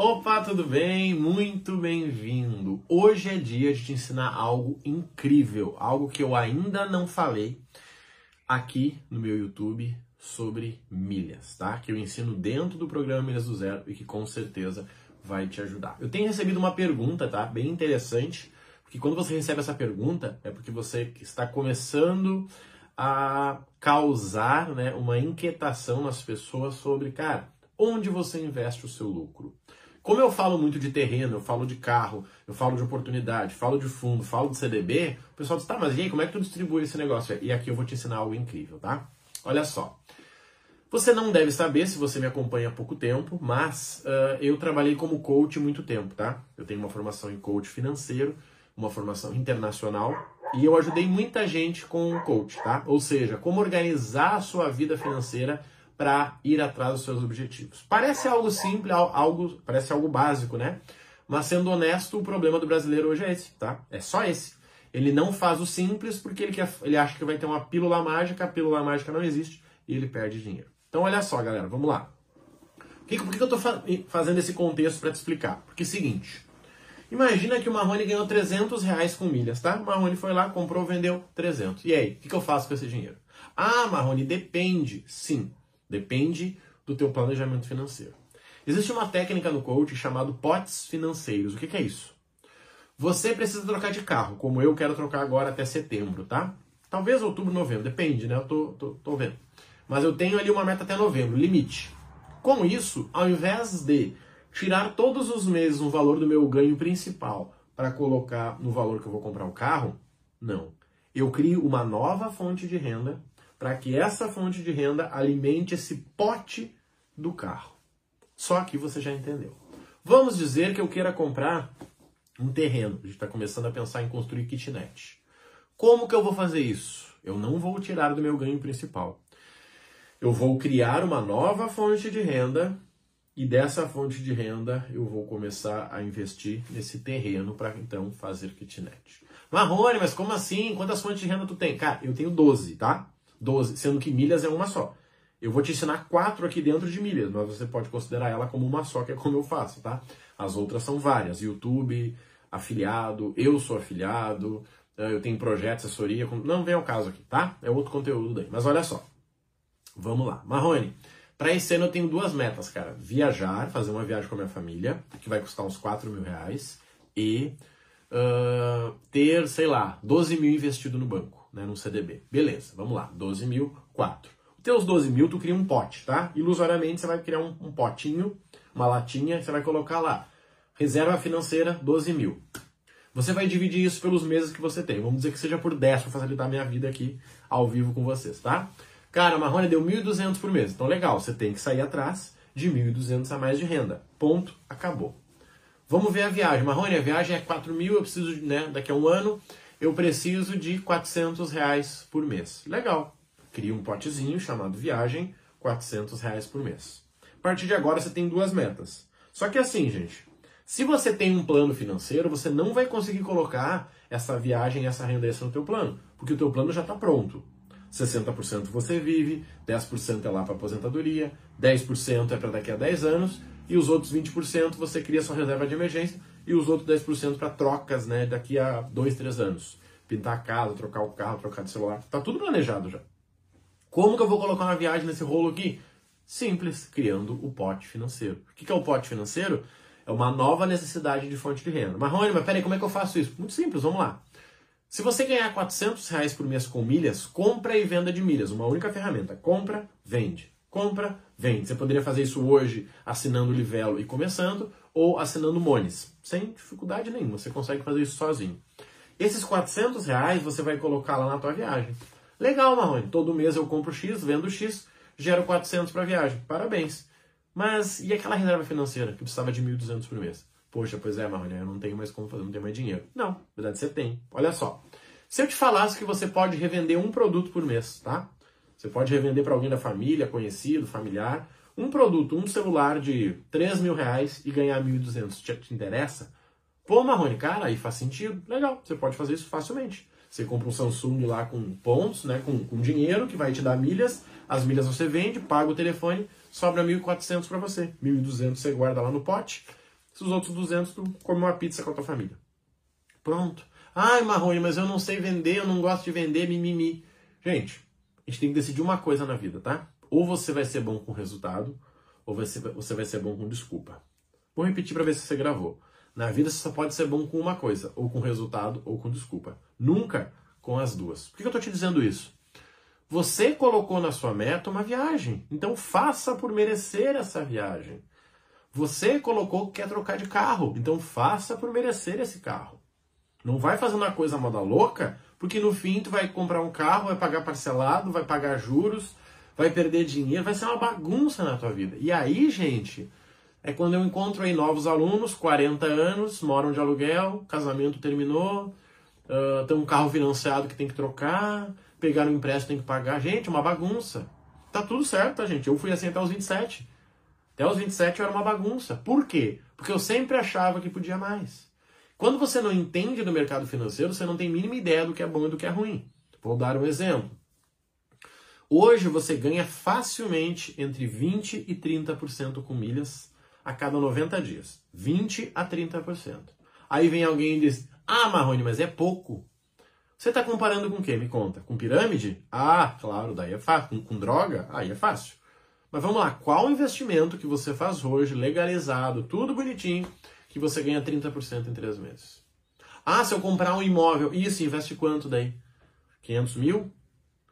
Opa, tudo bem? Muito bem-vindo. Hoje é dia de te ensinar algo incrível, algo que eu ainda não falei aqui no meu YouTube sobre milhas, tá? Que eu ensino dentro do programa Milhas do Zero e que com certeza vai te ajudar. Eu tenho recebido uma pergunta, tá? Bem interessante, porque quando você recebe essa pergunta é porque você está começando a causar, né, uma inquietação nas pessoas sobre, cara, onde você investe o seu lucro. Como eu falo muito de terreno, eu falo de carro, eu falo de oportunidade, falo de fundo, falo de CDB, o pessoal diz, tá, mas e aí, como é que tu distribui esse negócio? E aqui eu vou te ensinar algo incrível, tá? Olha só. Você não deve saber se você me acompanha há pouco tempo, mas uh, eu trabalhei como coach muito tempo, tá? Eu tenho uma formação em coach financeiro, uma formação internacional, e eu ajudei muita gente com coach, tá? Ou seja, como organizar a sua vida financeira para ir atrás dos seus objetivos. Parece algo simples, algo, parece algo básico, né? Mas sendo honesto, o problema do brasileiro hoje é esse, tá? É só esse. Ele não faz o simples porque ele, quer, ele acha que vai ter uma pílula mágica, a pílula mágica não existe e ele perde dinheiro. Então olha só, galera, vamos lá. Por que, por que eu estou fa fazendo esse contexto para te explicar? Porque é o seguinte, imagina que o Marrone ganhou 300 reais com milhas, tá? O Marrone foi lá, comprou, vendeu 300. E aí, o que, que eu faço com esse dinheiro? Ah, Marrone, depende. Sim, Depende do teu planejamento financeiro. Existe uma técnica no coach chamada potes financeiros. O que, que é isso? Você precisa trocar de carro, como eu quero trocar agora até setembro, tá? Talvez outubro, novembro, depende, né? Eu tô, tô, tô vendo. Mas eu tenho ali uma meta até novembro, limite. Com isso, ao invés de tirar todos os meses o valor do meu ganho principal para colocar no valor que eu vou comprar o carro, não. Eu crio uma nova fonte de renda para que essa fonte de renda alimente esse pote do carro. Só que você já entendeu. Vamos dizer que eu queira comprar um terreno. A gente está começando a pensar em construir kitnet. Como que eu vou fazer isso? Eu não vou tirar do meu ganho principal. Eu vou criar uma nova fonte de renda e dessa fonte de renda eu vou começar a investir nesse terreno para então fazer kitnet. Marrone, mas como assim? Quantas fontes de renda tu tem? Cara, eu tenho 12, tá? 12, sendo que milhas é uma só. Eu vou te ensinar quatro aqui dentro de milhas, mas você pode considerar ela como uma só, que é como eu faço, tá? As outras são várias. YouTube, afiliado, eu sou afiliado, eh, eu tenho projeto, assessoria. Não vem ao caso aqui, tá? É outro conteúdo daí. Mas olha só. Vamos lá. Marrone, para esse ano eu tenho duas metas, cara. Viajar, fazer uma viagem com a minha família, que vai custar uns 4 mil reais, e uh, ter, sei lá, 12 mil investido no banco né, no CDB. Beleza, vamos lá, 12 mil, 4. Os teus 12 mil, tu cria um pote, tá? Ilusoriamente, você vai criar um, um potinho, uma latinha, você vai colocar lá, reserva financeira, 12 mil. Você vai dividir isso pelos meses que você tem. Vamos dizer que seja por 10 para facilitar minha vida aqui ao vivo com vocês, tá? Cara, a Marrone deu 1.200 por mês. Então, legal, você tem que sair atrás de 1.200 a mais de renda. Ponto, acabou. Vamos ver a viagem. Marrone, a viagem é 4 mil, eu preciso, né, daqui a um ano, eu preciso de 400 reais por mês. Legal. Cria um potezinho chamado viagem, 400 reais por mês. A partir de agora você tem duas metas. Só que assim, gente, se você tem um plano financeiro, você não vai conseguir colocar essa viagem, essa renda extra no teu plano, porque o teu plano já está pronto. 60% você vive, 10% é lá para aposentadoria, 10% é para daqui a 10 anos e os outros 20% você cria sua reserva de emergência e os outros 10% para trocas, né, daqui a 2, 3 anos. Pintar a casa, trocar o carro, trocar de celular, tá tudo planejado já. Como que eu vou colocar uma viagem nesse rolo aqui? Simples, criando o pote financeiro. O que é o pote financeiro? É uma nova necessidade de fonte de renda. Marrone, mas peraí, como é que eu faço isso? Muito simples, vamos lá. Se você ganhar 400 reais por mês com milhas, compra e venda de milhas. Uma única ferramenta. Compra, vende. Compra, vende. Você poderia fazer isso hoje assinando o Livelo e começando, ou assinando Mones. Sem dificuldade nenhuma, você consegue fazer isso sozinho. Esses 400 reais você vai colocar lá na tua viagem. Legal, Marrone, todo mês eu compro X, vendo X, gero 400 para viagem. Parabéns. Mas e aquela reserva financeira que precisava de 1.200 por mês? Poxa, pois é, Marrone, eu não tenho mais como fazer, não tenho mais dinheiro. Não, na verdade você tem. Olha só. Se eu te falasse que você pode revender um produto por mês, tá? Você pode revender para alguém da família, conhecido, familiar, um produto, um celular de 3 mil reais e ganhar 1.200. Te, te interessa? Pô, Marrone, cara, aí faz sentido. Legal, você pode fazer isso facilmente. Você compra um Samsung lá com pontos, né, com, com dinheiro que vai te dar milhas. As milhas você vende, paga o telefone, sobra 1.400 para você. 1.200 você guarda lá no pote. Se os outros 200, tu come uma pizza com a tua família. Pronto. Ai, Marrone, mas eu não sei vender, eu não gosto de vender, mimimi. Gente, a gente tem que decidir uma coisa na vida, tá? Ou você vai ser bom com resultado, ou você vai ser bom com desculpa. Vou repetir para ver se você gravou. Na vida você só pode ser bom com uma coisa, ou com resultado, ou com desculpa. Nunca com as duas. Por que eu estou te dizendo isso? Você colocou na sua meta uma viagem, então faça por merecer essa viagem. Você colocou que quer trocar de carro, então faça por merecer esse carro. Não vai fazendo uma coisa moda louca, porque no fim tu vai comprar um carro, vai pagar parcelado, vai pagar juros, vai perder dinheiro, vai ser uma bagunça na tua vida. E aí, gente, é quando eu encontro aí novos alunos, 40 anos, moram de aluguel, casamento terminou, uh, tem um carro financiado que tem que trocar, pegaram um empréstimo tem que pagar. Gente, uma bagunça. Tá tudo certo, tá, gente? Eu fui assim até os 27. Até os 27 eu era uma bagunça. Por quê? Porque eu sempre achava que podia mais. Quando você não entende do mercado financeiro, você não tem mínima ideia do que é bom e do que é ruim. Vou dar um exemplo. Hoje você ganha facilmente entre 20 e 30% com milhas a cada 90 dias. 20 a 30%. Aí vem alguém e diz: Ah, Marrone, mas é pouco. Você está comparando com o quê? Me conta. Com pirâmide? Ah, claro, daí é fácil. Com, com droga? Aí é fácil. Mas vamos lá, qual investimento que você faz hoje, legalizado, tudo bonitinho, que você ganha 30% em três meses? Ah, se eu comprar um imóvel, isso, investe quanto daí? 500 mil?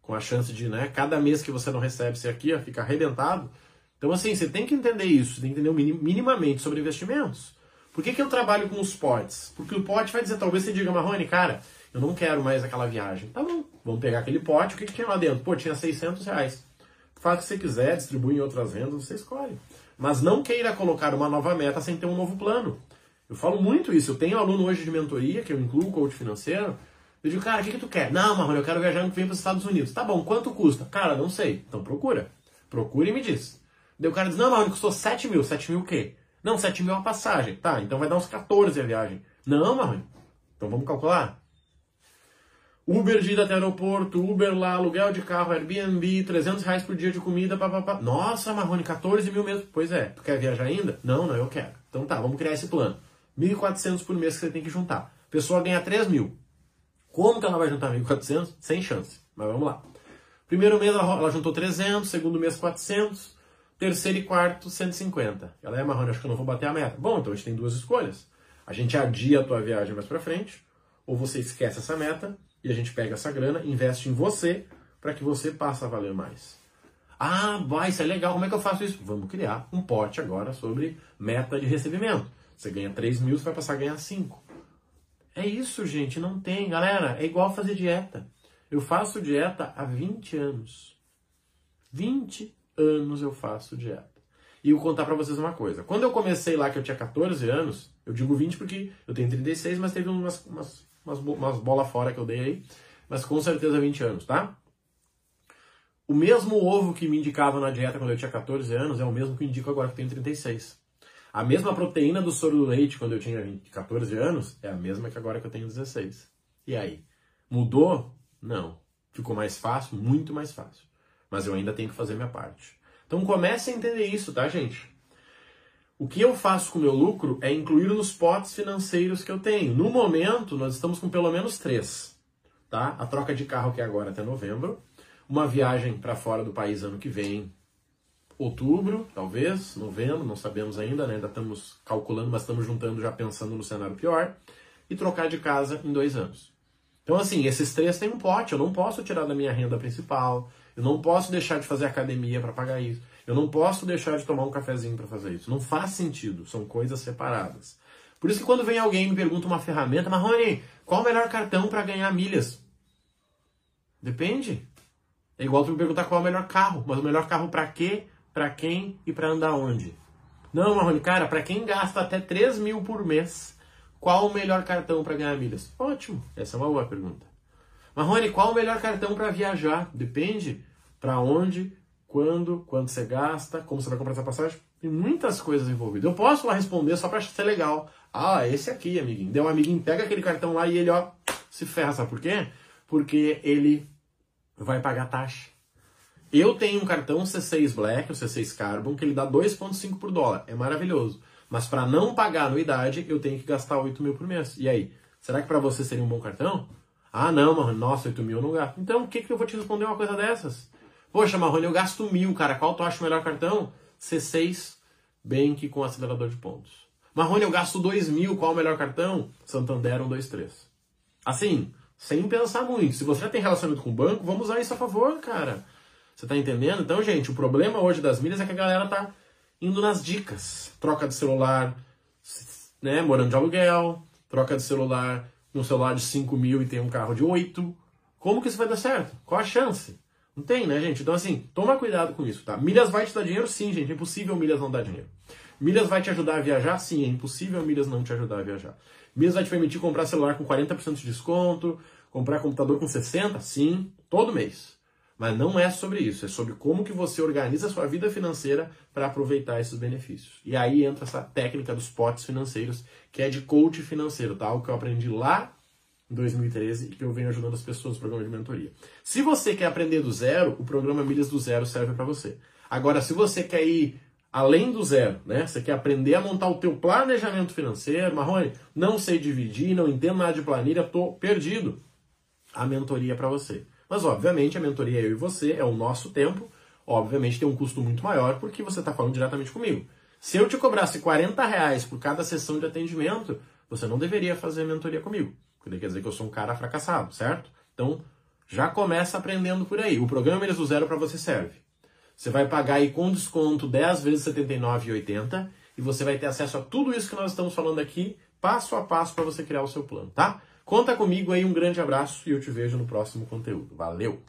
Com a chance de, né, cada mês que você não recebe, você aqui ó, fica arrebentado. Então, assim, você tem que entender isso, tem que entender minimamente sobre investimentos. Por que, que eu trabalho com os potes? Porque o pote vai dizer, talvez você diga, Marrone, cara, eu não quero mais aquela viagem. Tá bom, vamos pegar aquele pote, o que, que tinha lá dentro? Pô, tinha 600 reais. Faz o que você quiser, distribui em outras rendas, você escolhe. Mas não queira colocar uma nova meta sem ter um novo plano. Eu falo muito isso. Eu tenho aluno hoje de mentoria, que eu incluo o coach financeiro. Eu digo, cara, o que, que tu quer? Não, Marrone, eu quero viajar no que vem para os Estados Unidos. Tá bom, quanto custa? Cara, não sei. Então procura. Procura e me diz. Daí o cara diz, não, Marrone, custou 7 mil. 7 mil o quê? Não, 7 mil é uma passagem. Tá, então vai dar uns 14 a viagem. Não, Marrone. Então vamos calcular. Uber de ida até aeroporto, Uber lá, aluguel de carro, Airbnb, 300 reais por dia de comida, papapá. Nossa, Marrone, 14 mil mesmo. Pois é, tu quer viajar ainda? Não, não, eu quero. Então tá, vamos criar esse plano. 1.400 por mês que você tem que juntar. A pessoa ganha 3 mil. Como que ela vai juntar 1.400? Sem chance. Mas vamos lá. Primeiro mês ela juntou 300, segundo mês 400, terceiro e quarto 150. Ela é Marrone, acho que eu não vou bater a meta. Bom, então a gente tem duas escolhas. A gente adia a tua viagem mais para frente, ou você esquece essa meta e a gente pega essa grana, investe em você para que você passe a valer mais. Ah, vai, isso é legal, como é que eu faço isso? Vamos criar um pote agora sobre meta de recebimento. Você ganha 3 mil, você vai passar a ganhar 5. É isso, gente, não tem. Galera, é igual fazer dieta. Eu faço dieta há 20 anos. 20 anos eu faço dieta. E eu vou contar para vocês uma coisa. Quando eu comecei lá, que eu tinha 14 anos, eu digo 20 porque eu tenho 36, mas teve umas, umas umas, umas bolas fora que eu dei aí, mas com certeza 20 anos, tá? O mesmo ovo que me indicava na dieta quando eu tinha 14 anos é o mesmo que indico agora que tenho 36. A mesma proteína do soro do leite quando eu tinha 20, 14 anos é a mesma que agora que eu tenho 16. E aí? Mudou? Não. Ficou mais fácil? Muito mais fácil. Mas eu ainda tenho que fazer minha parte. Então comece a entender isso, tá, gente? O que eu faço com o meu lucro é incluir nos potes financeiros que eu tenho. No momento, nós estamos com pelo menos três. Tá? A troca de carro que é agora até novembro, uma viagem para fora do país ano que vem, outubro, talvez, novembro, não sabemos ainda, né? ainda estamos calculando, mas estamos juntando já pensando no cenário pior, e trocar de casa em dois anos. Então, assim, esses três têm um pote, eu não posso tirar da minha renda principal, eu não posso deixar de fazer academia para pagar isso. Eu não posso deixar de tomar um cafezinho para fazer isso. Não faz sentido, são coisas separadas. Por isso que quando vem alguém e me pergunta uma ferramenta, Marrone, qual o melhor cartão para ganhar milhas? Depende. É igual tu me perguntar qual é o melhor carro, mas o melhor carro para quê, para quem e para andar onde? Não, Marrone, cara, para quem gasta até 3 mil por mês, qual o melhor cartão para ganhar milhas? Ótimo, essa é uma boa pergunta. Marrone, qual o melhor cartão para viajar? Depende para onde, quando, quanto você gasta, como você vai comprar essa passagem. Tem muitas coisas envolvidas. Eu posso lá responder só para ser legal. Ah, esse aqui, amiguinho. Deu um amiguinho, pega aquele cartão lá e ele, ó, se ferra. Sabe por quê? Porque ele vai pagar taxa. Eu tenho um cartão C6 Black, o C6 Carbon, que ele dá 2,5 por dólar. É maravilhoso. Mas para não pagar anuidade, eu tenho que gastar 8 mil por mês. E aí, será que para você seria um bom cartão? Ah, não, Marrone, nossa, 8 mil eu não gasto. Então, o que, que eu vou te responder uma coisa dessas? Poxa, Marrone, eu gasto mil, cara. Qual tu acha o melhor cartão? C6 Bank com acelerador de pontos. Marrone, eu gasto 2 mil, qual o melhor cartão? Santander 123. Assim, sem pensar muito. Se você já tem relacionamento com o banco, vamos usar isso a favor, cara. Você tá entendendo? Então, gente, o problema hoje das milhas é que a galera tá indo nas dicas. Troca de celular, né, morando de aluguel, troca de celular, um celular de 5 mil e tem um carro de 8. Como que isso vai dar certo? Qual a chance? Não tem, né, gente? Então, assim, toma cuidado com isso, tá? Milhas vai te dar dinheiro? Sim, gente. É impossível milhas não dar dinheiro. Milhas vai te ajudar a viajar? Sim, é impossível milhas não te ajudar a viajar. Milhas vai te permitir comprar celular com 40% de desconto, comprar computador com 60%? Sim, todo mês. Mas não é sobre isso, é sobre como que você organiza a sua vida financeira para aproveitar esses benefícios. E aí entra essa técnica dos potes financeiros, que é de coach financeiro, tá? Algo que eu aprendi lá em 2013 e que eu venho ajudando as pessoas no programa de mentoria. Se você quer aprender do zero, o programa Milhas do Zero serve para você. Agora, se você quer ir além do zero, né? Você quer aprender a montar o teu planejamento financeiro, Marrone, não sei dividir, não entendo nada de planilha, tô perdido. A mentoria é para você. Mas, obviamente, a mentoria é eu e você, é o nosso tempo. Obviamente tem um custo muito maior porque você está falando diretamente comigo. Se eu te cobrasse 40 reais por cada sessão de atendimento, você não deveria fazer mentoria comigo. Porque quer dizer que eu sou um cara fracassado, certo? Então, já começa aprendendo por aí. O programa Milhas do Zero para você serve. Você vai pagar aí com desconto 10 vezes R$ 79,80 e você vai ter acesso a tudo isso que nós estamos falando aqui, passo a passo para você criar o seu plano, tá? Conta comigo aí, um grande abraço e eu te vejo no próximo conteúdo. Valeu!